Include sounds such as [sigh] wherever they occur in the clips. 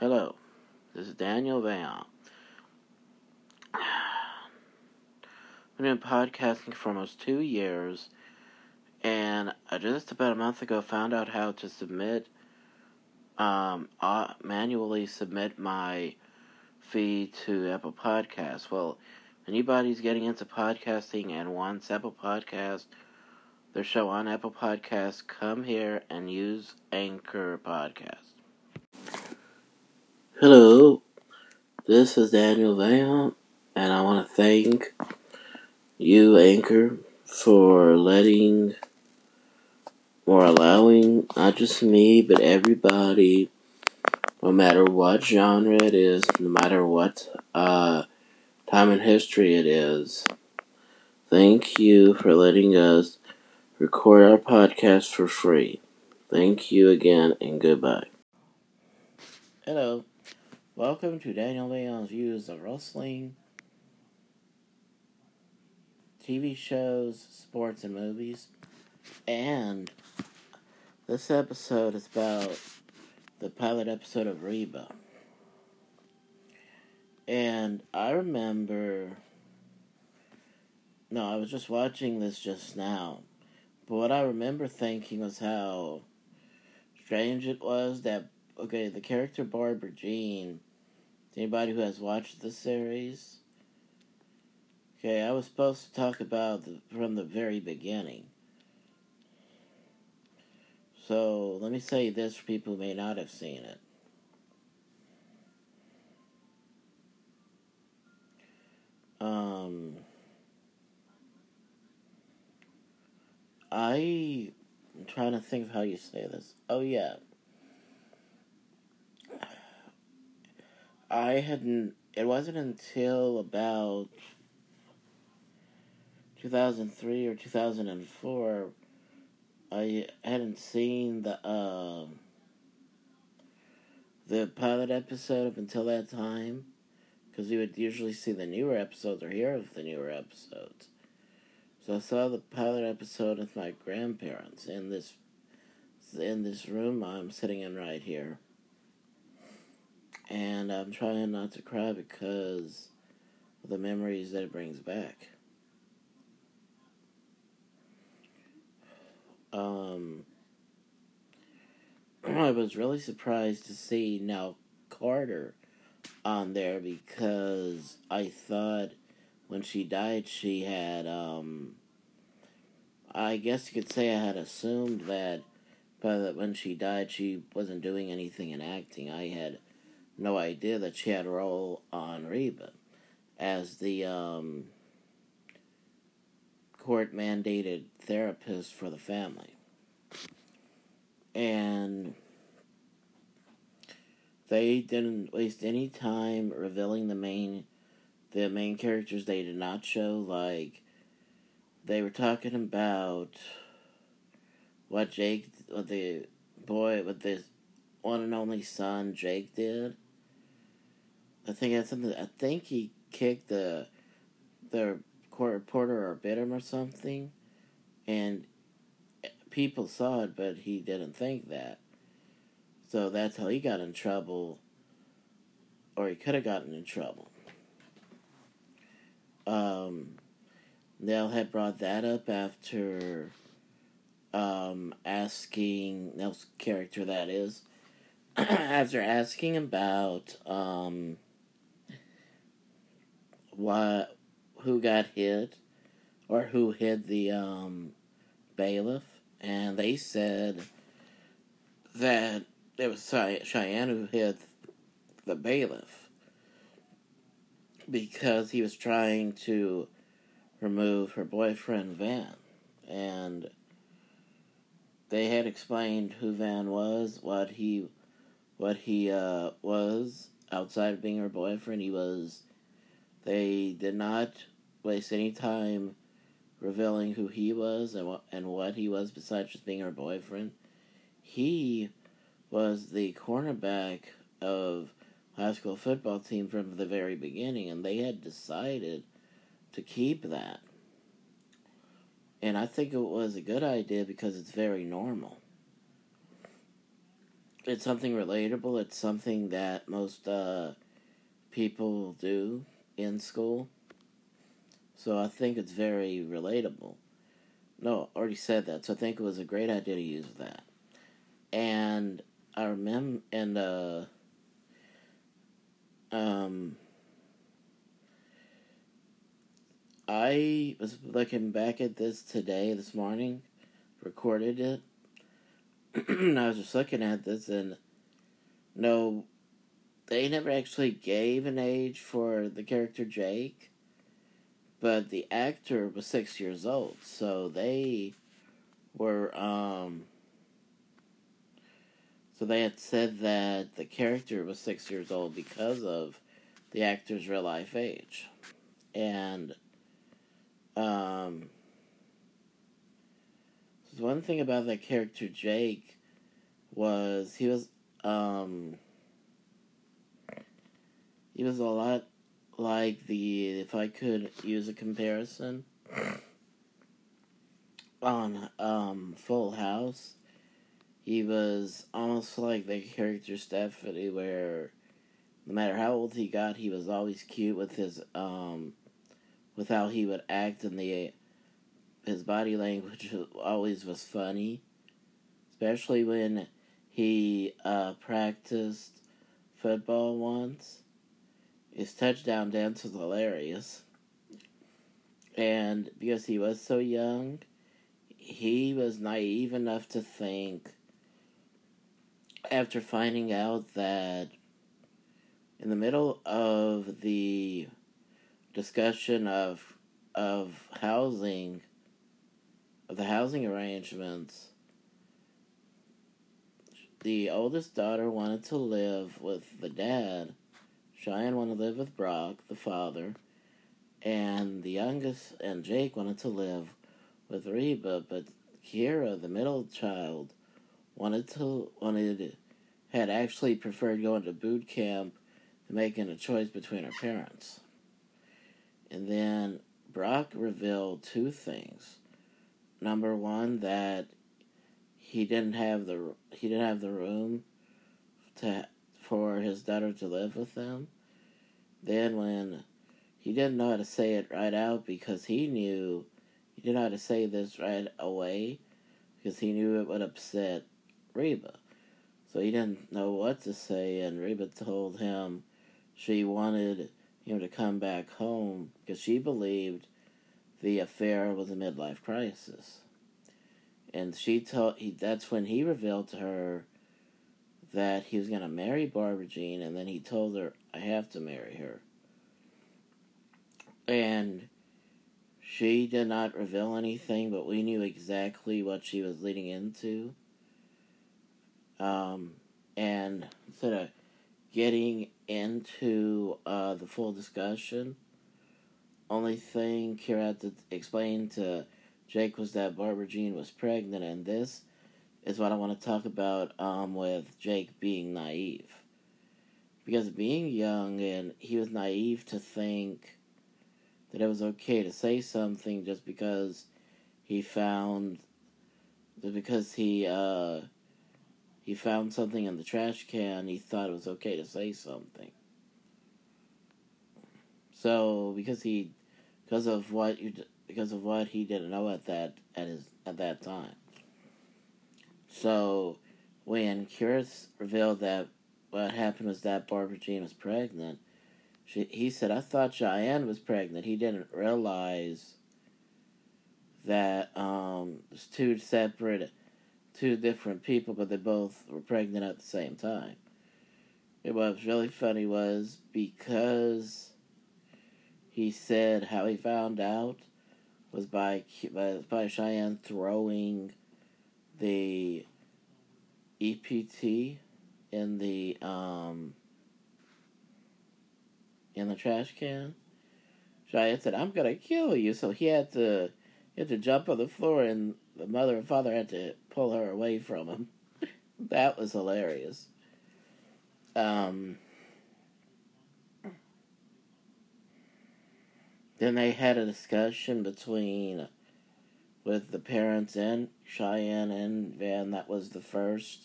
Hello, this is Daniel Veillon. I've been podcasting for almost two years, and I just about a month ago found out how to submit, um, uh, manually submit my feed to Apple Podcasts. Well, anybody's getting into podcasting and wants Apple Podcast, their show on Apple Podcasts, come here and use Anchor Podcast. Hello, this is Daniel Veillon, and I want to thank you, Anchor, for letting or allowing not just me, but everybody, no matter what genre it is, no matter what uh, time in history it is, thank you for letting us record our podcast for free. Thank you again, and goodbye. Hello. Welcome to Daniel Veillon's views of wrestling, TV shows, sports, and movies. And this episode is about the pilot episode of Reba. And I remember. No, I was just watching this just now. But what I remember thinking was how strange it was that, okay, the character Barbara Jean Anybody who has watched the series? Okay, I was supposed to talk about the, from the very beginning. So let me say this for people who may not have seen it. Um, I, I'm trying to think of how you say this. Oh yeah. I hadn't. It wasn't until about 2003 or 2004 I hadn't seen the uh, the pilot episode up until that time because we would usually see the newer episodes or hear of the newer episodes. So I saw the pilot episode with my grandparents in this in this room I'm sitting in right here and I'm trying not to cry because of the memories that it brings back. Um, [clears throat] I was really surprised to see Nell Carter on there because I thought when she died she had um I guess you could say I had assumed that but when she died she wasn't doing anything in acting. I had no idea that she had a role on Reba as the um, court mandated therapist for the family. And they didn't waste any time revealing the main the main characters they did not show like they were talking about what Jake what the boy what the one and only son Jake did I think that's something. I think he kicked the the court reporter or bit him or something, and people saw it, but he didn't think that. So that's how he got in trouble, or he could have gotten in trouble. Um, Nell had brought that up after um, asking Nell's character, that is, [clears throat] after asking about um, what who got hit or who hit the um, bailiff, and they said that it was Cheyenne who hit the bailiff because he was trying to remove her boyfriend Van, and they had explained who Van was, what he, what he uh, was outside of being her boyfriend. He was they did not waste any time revealing who he was and what, and what he was besides just being her boyfriend. He was the cornerback of high school football team from the very beginning, and they had decided to keep that. And I think it was a good idea because it's very normal. it's something relatable. It's something that most uh, people do in school. So I think it's very relatable. No, already said that. So I think it was a great idea to use that. And I remember, and uh, um, I was looking back at this today, this morning, recorded it. and [clears throat] I was just looking at this, and no, they never actually gave an age for the character Jake, but the actor was six years old, so they were, um, so they had said that the character was six years old because of the actor's real life age. And, um, one thing about that character Jake was he was, um, he was a lot like the, if I could use a comparison, on, um, Full House he was almost like the character Stephanie, where no matter how old he got, he was always cute with his um, with how he would act and the his body language always was funny, especially when he uh, practiced football once. His touchdown dance was hilarious, and because he was so young, he was naive enough to think after finding out that in the middle of the discussion of of housing of the housing arrangements the oldest daughter wanted to live with the dad cheyenne wanted to live with brock the father and the youngest and jake wanted to live with reba but kira the middle child wanted to wanted had actually preferred going to boot camp to making a choice between her parents. And then Brock revealed two things. Number one, that he didn't have the he didn't have the room to for his daughter to live with them. Then when he didn't know how to say it right out because he knew he didn't know how to say this right away because he knew it would upset Reba. So he didn't know what to say, and Reba told him she wanted him to come back home because she believed the affair was a midlife crisis. And she told he that's when he revealed to her that he was going to marry Barbara Jean, and then he told her, I have to marry her. And she did not reveal anything, but we knew exactly what she was leading into. Um, and instead of getting into uh, the full discussion, only thing Kira had to explain to Jake was that Barbara Jean was pregnant, and this is what I want to talk about um, with Jake being naive. Because being young, and he was naive to think that it was okay to say something just because he found, because he, uh, he found something in the trash can, he thought it was okay to say something. So because he, because of what you, because of what he didn't know at that at his at that time. So when Curious revealed that what happened was that Barbara Jean was pregnant, she, he said, "I thought Cheyenne was pregnant." He didn't realize that um, there's two separate two different people, but they both were pregnant at the same time. And what was really funny was because he said how he found out was by by, by Cheyenne throwing the EPT in the um in the trash can. Cheyenne said, "I'm gonna kill you," so he had to he had to jump on the floor and the mother and father had to pull her away from him. [laughs] that was hilarious. Um, then they had a discussion between with the parents and Cheyenne and Van. That was the first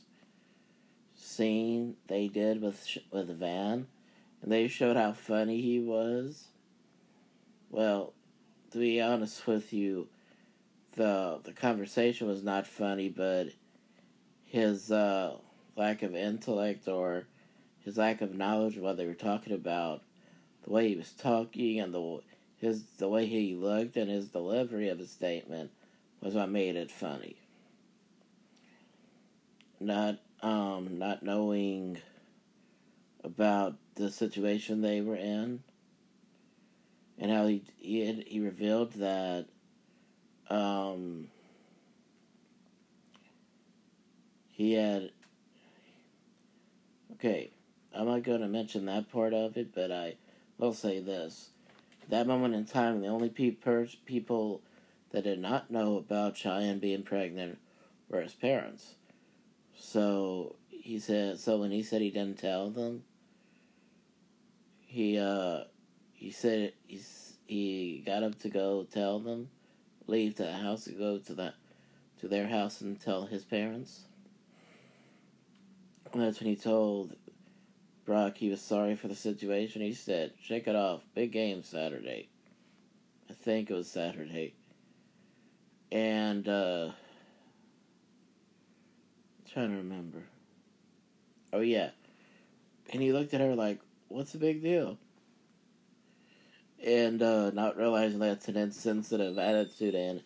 scene they did with with Van, and they showed how funny he was. Well, to be honest with you, the the conversation was not funny, but his uh, lack of intellect or his lack of knowledge of what they were talking about, the way he was talking and the his the way he looked and his delivery of his statement was what made it funny. Not um not knowing about the situation they were in and how he he, had, he revealed that um he had okay i'm not going to mention that part of it but i will say this that moment in time the only pe- per- people that did not know about cheyenne being pregnant were his parents so he said so when he said he didn't tell them he uh he said he's he got up to go tell them leave the house to go to the to their house and tell his parents and that's when he told Brock he was sorry for the situation. He said, "Shake it off. Big game Saturday." I think it was Saturday. And uh trying to remember. Oh yeah. And he looked at her like, "What's the big deal?" And uh not realizing that's an insensitive attitude and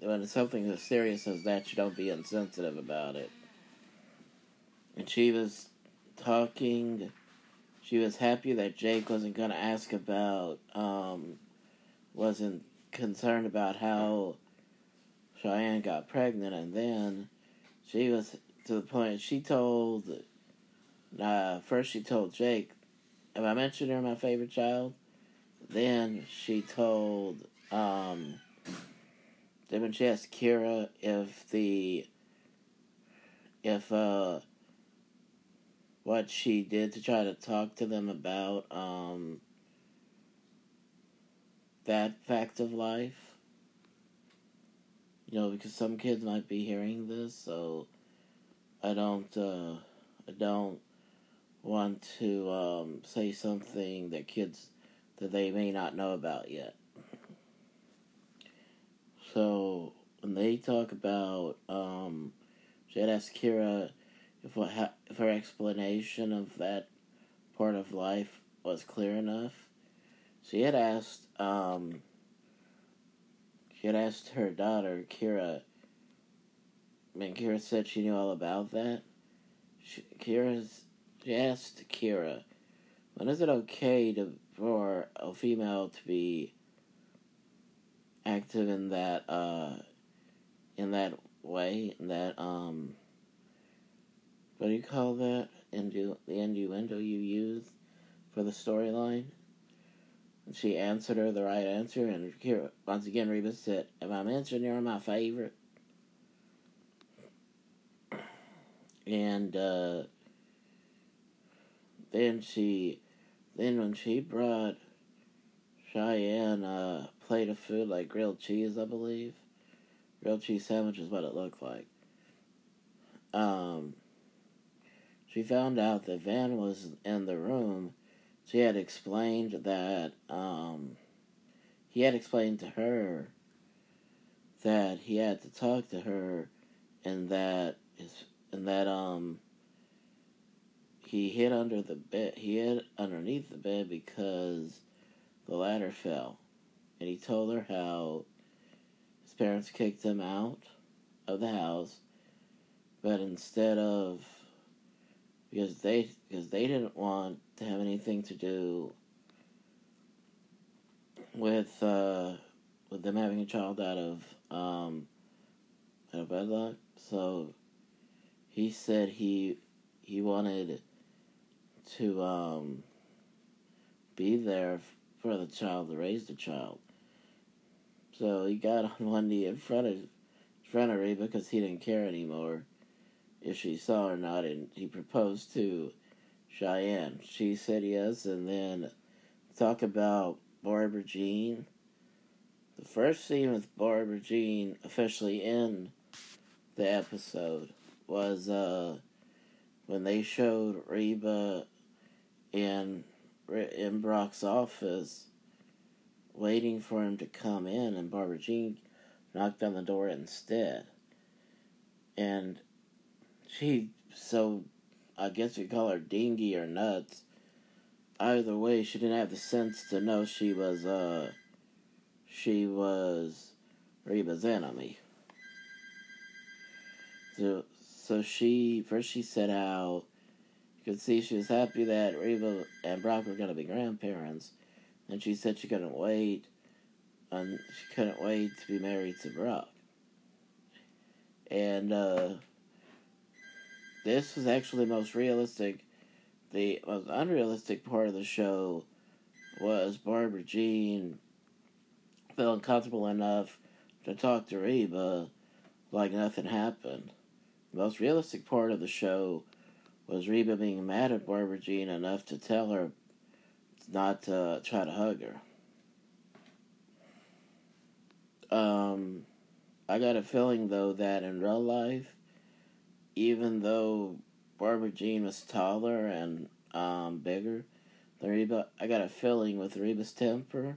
when it's something as serious as that, you don't be insensitive about it and she was talking. She was happy that Jake wasn't to ask about, um, wasn't concerned about how Cheyenne got pregnant, and then she was to the point she told. Uh, first, she told Jake, "Have I mentioned her my favorite child?" Then she told. Um, then when she asked Kira if the if uh what she did to try to talk to them about um, that fact of life. You know, because some kids might be hearing this, so I don't, uh, I don't want to um, say something that kids that they may not know about yet. So when they talk about, um, she had asked Kira if what ha- if her explanation of that part of life was clear enough. She had asked um, had asked her daughter Kira. And Kira said she knew all about that. She, Kira's she asked Kira, when is it okay to for a female to be active in that uh in that way in that um what do you call that? Indu- the innuendo you use for the storyline? She answered her the right answer, and once again, Reba said, If I mentioned you're my favorite. And uh, then she, then when she brought Cheyenne a plate of food like grilled cheese, I believe, grilled cheese sandwich is what it looked like. Um, she found out that Van was in the room. She had explained that um, he had explained to her that he had to talk to her, and that his and that um he hid under the bed. He hid underneath the bed because the ladder fell, and he told her how his parents kicked him out of the house, but instead of because they because they didn't want to have anything to do with uh, with them having a child out of um, out of. So he said he he wanted to um, be there for the child to raise the child. So he got on [laughs] one knee in front of front of Reba because he didn't care anymore if she saw or not, and he proposed to Cheyenne. She said yes, and then talk about Barbara Jean. The first scene with Barbara Jean officially in the episode was uh, when they showed Reba in in Brock's office, waiting for him to come in, and Barbara Jean knocked on the door instead. And she, so I guess we call her dingy or nuts. Either way, she didn't have the sense to know she was, uh, she was Reba's enemy. So, so she, first she said how you could see she was happy that Reba and Brock were going to be grandparents. And she said she couldn't wait, and she couldn't wait to be married to Brock. And, uh, this was actually the most realistic. The most unrealistic part of the show was Barbara Jean feeling comfortable enough to talk to Reba like nothing happened. The most realistic part of the show was Reba being mad at Barbara Jean enough to tell her not to try to hug her. Um, I got a feeling though that in real life, even though Barbara Jean was taller and um, bigger than Reba, I got a feeling with Reba's temper,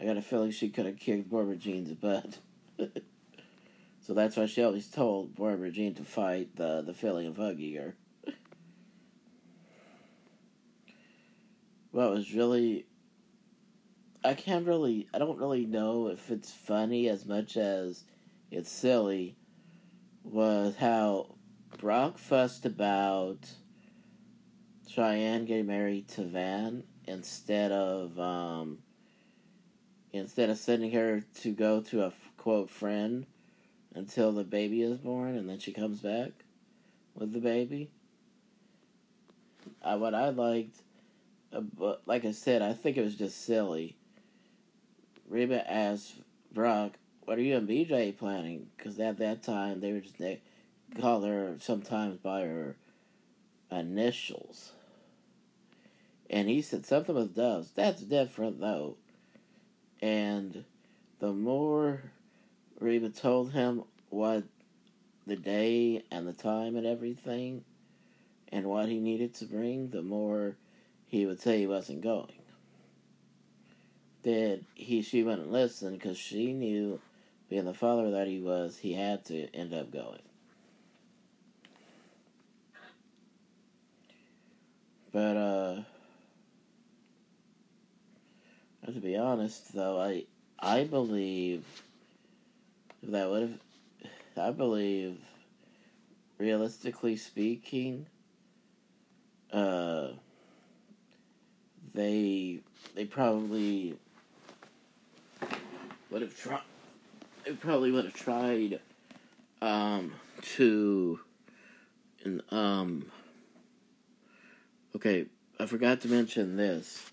I got a feeling she could have kicked Barbara Jean's butt. [laughs] so that's why she always told Barbara Jean to fight the, the feeling of hugging her. what was really I can't really I don't really know if it's funny as much as it's silly was how Brock fussed about Cheyenne getting married to Van instead of um, instead of sending her to go to a quote friend until the baby is born and then she comes back with the baby. Uh, what I liked, uh, but like I said, I think it was just silly. Reba asked Brock, "What are you and BJ planning?" Because at that time they were just they call her sometimes by her initials. And he said something with doves. That's different though. And the more Reba told him what the day and the time and everything and what he needed to bring, the more he would say he wasn't going. That he she wouldn't listen because she knew, being the father that he was, he had to end up going. But uh to be honest though, I I believe that would have I believe realistically speaking uh they they probably would have tried they probably would have tried um to um Okay, I forgot to mention this.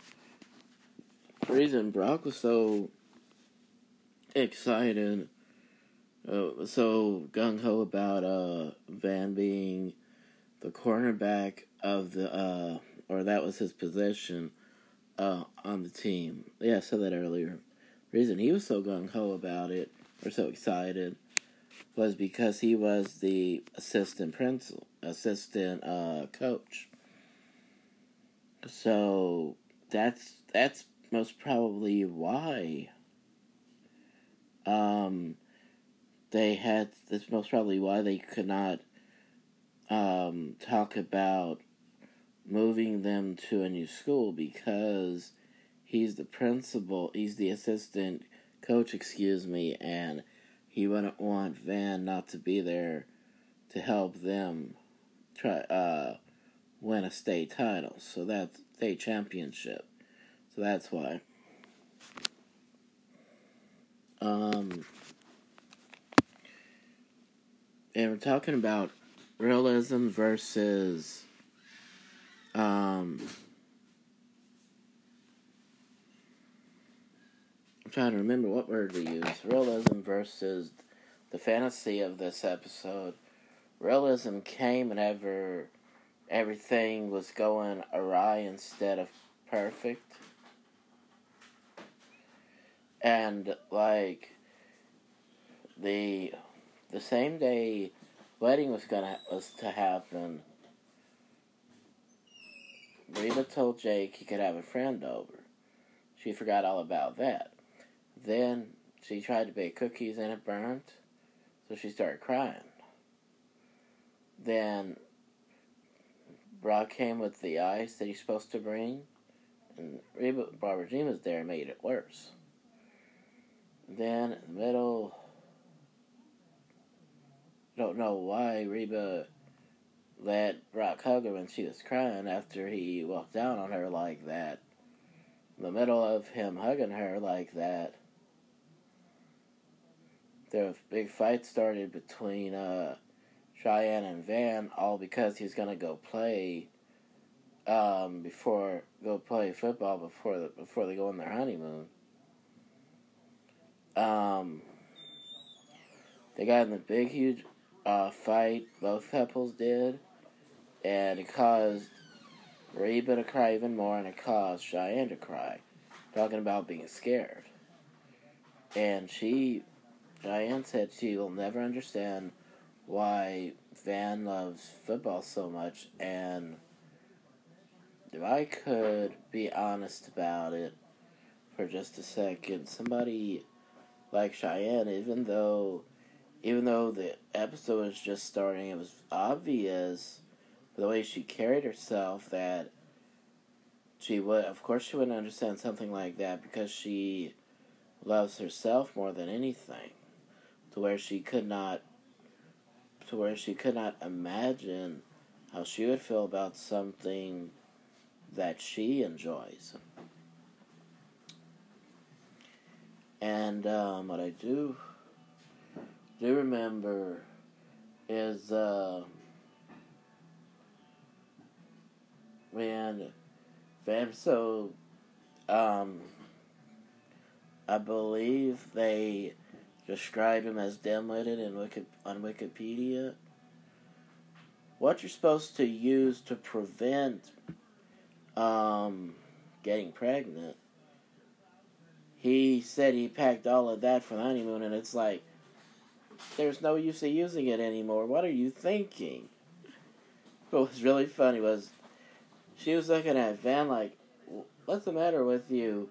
The reason Brock was so excited, uh, so gung ho about uh, Van being the cornerback of the, uh, or that was his position uh, on the team. Yeah, I said that earlier. The reason he was so gung ho about it, or so excited, was because he was the assistant principal, assistant uh, coach so that's that's most probably why um, they had that's most probably why they could not um, talk about moving them to a new school because he's the principal, he's the assistant coach, excuse me, and he wouldn't want Van not to be there to help them try uh win a state title. So that's state championship. So that's why. Um, and we're talking about realism versus um, I'm trying to remember what word to use. Realism versus the fantasy of this episode. Realism came whenever everything was going awry instead of perfect. And like the the same day wedding was gonna was to happen, Reba told Jake he could have a friend over. She forgot all about that. Then she tried to bake cookies and it burnt, so she started crying. Then Brock came with the ice that he's supposed to bring, and Reba Jean was there and made it worse. Then in the middle, don't know why Reba let Brock hug her when she was crying after he walked down on her like that. In the middle of him hugging her like that, there was a big fight started between uh, Cheyenne and Van, all because he's gonna go play um, before go play football before the, before they go on their honeymoon. Um, they got in the big huge uh, fight. Both couples did, and it caused Reba to cry even more, and it caused Cheyenne to cry, talking about being scared. And she, Cheyenne said she will never understand why Van loves football so much, and if I could be honest about it for just a second, somebody like Cheyenne, even though even though the episode was just starting, it was obvious the way she carried herself that she would of course she wouldn't understand something like that because she loves herself more than anything. To where she could not to where she could not imagine how she would feel about something that she enjoys. And um, what I do do remember is uh, when Van so um, I believe they describe him as dim-witted in Wiki, on Wikipedia. What you're supposed to use to prevent um, getting pregnant. He said he packed all of that for the honeymoon, and it's like, there's no use of using it anymore. What are you thinking? What was really funny was she was looking at Van like, what's the matter with you?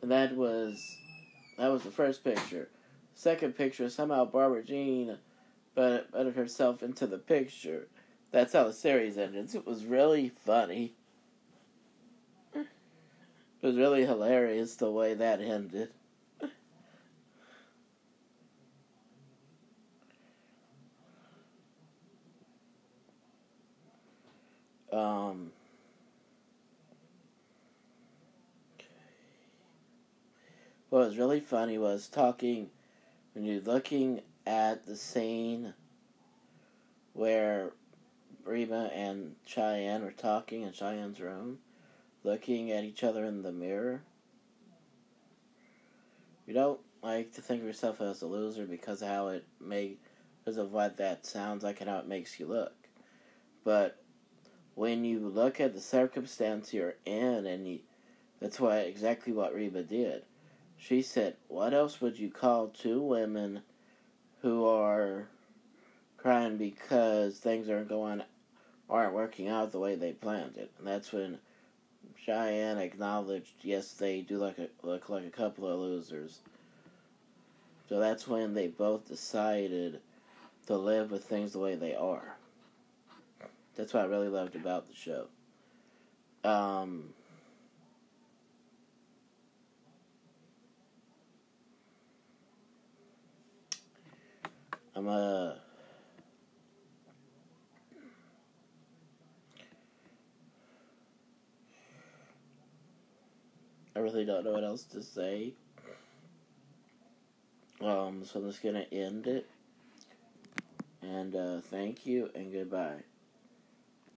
And that was that was the first picture. Second picture, somehow Barbara Jean but put herself into the picture. That's how the series ended. It was really funny. It was really hilarious the way that ended. Um, what was really funny was talking when you're looking at the scene where Reba and Cheyenne were talking in Cheyenne's room, looking at each other in the mirror. You don't like to think of yourself as a loser because of how it may because of what that sounds like and how it makes you look. But when you look at the circumstance you're in and you that's why exactly what Reba did. She said, What else would you call two women who are crying because things aren't going aren't working out the way they planned it? And that's when Cheyenne acknowledged, yes, they do look, look like a couple of losers. So that's when they both decided to live with things the way they are. That's what I really loved about the show. Um, I'm really don't know what else to say. Um, so I'm just gonna end it. And uh, thank you and goodbye.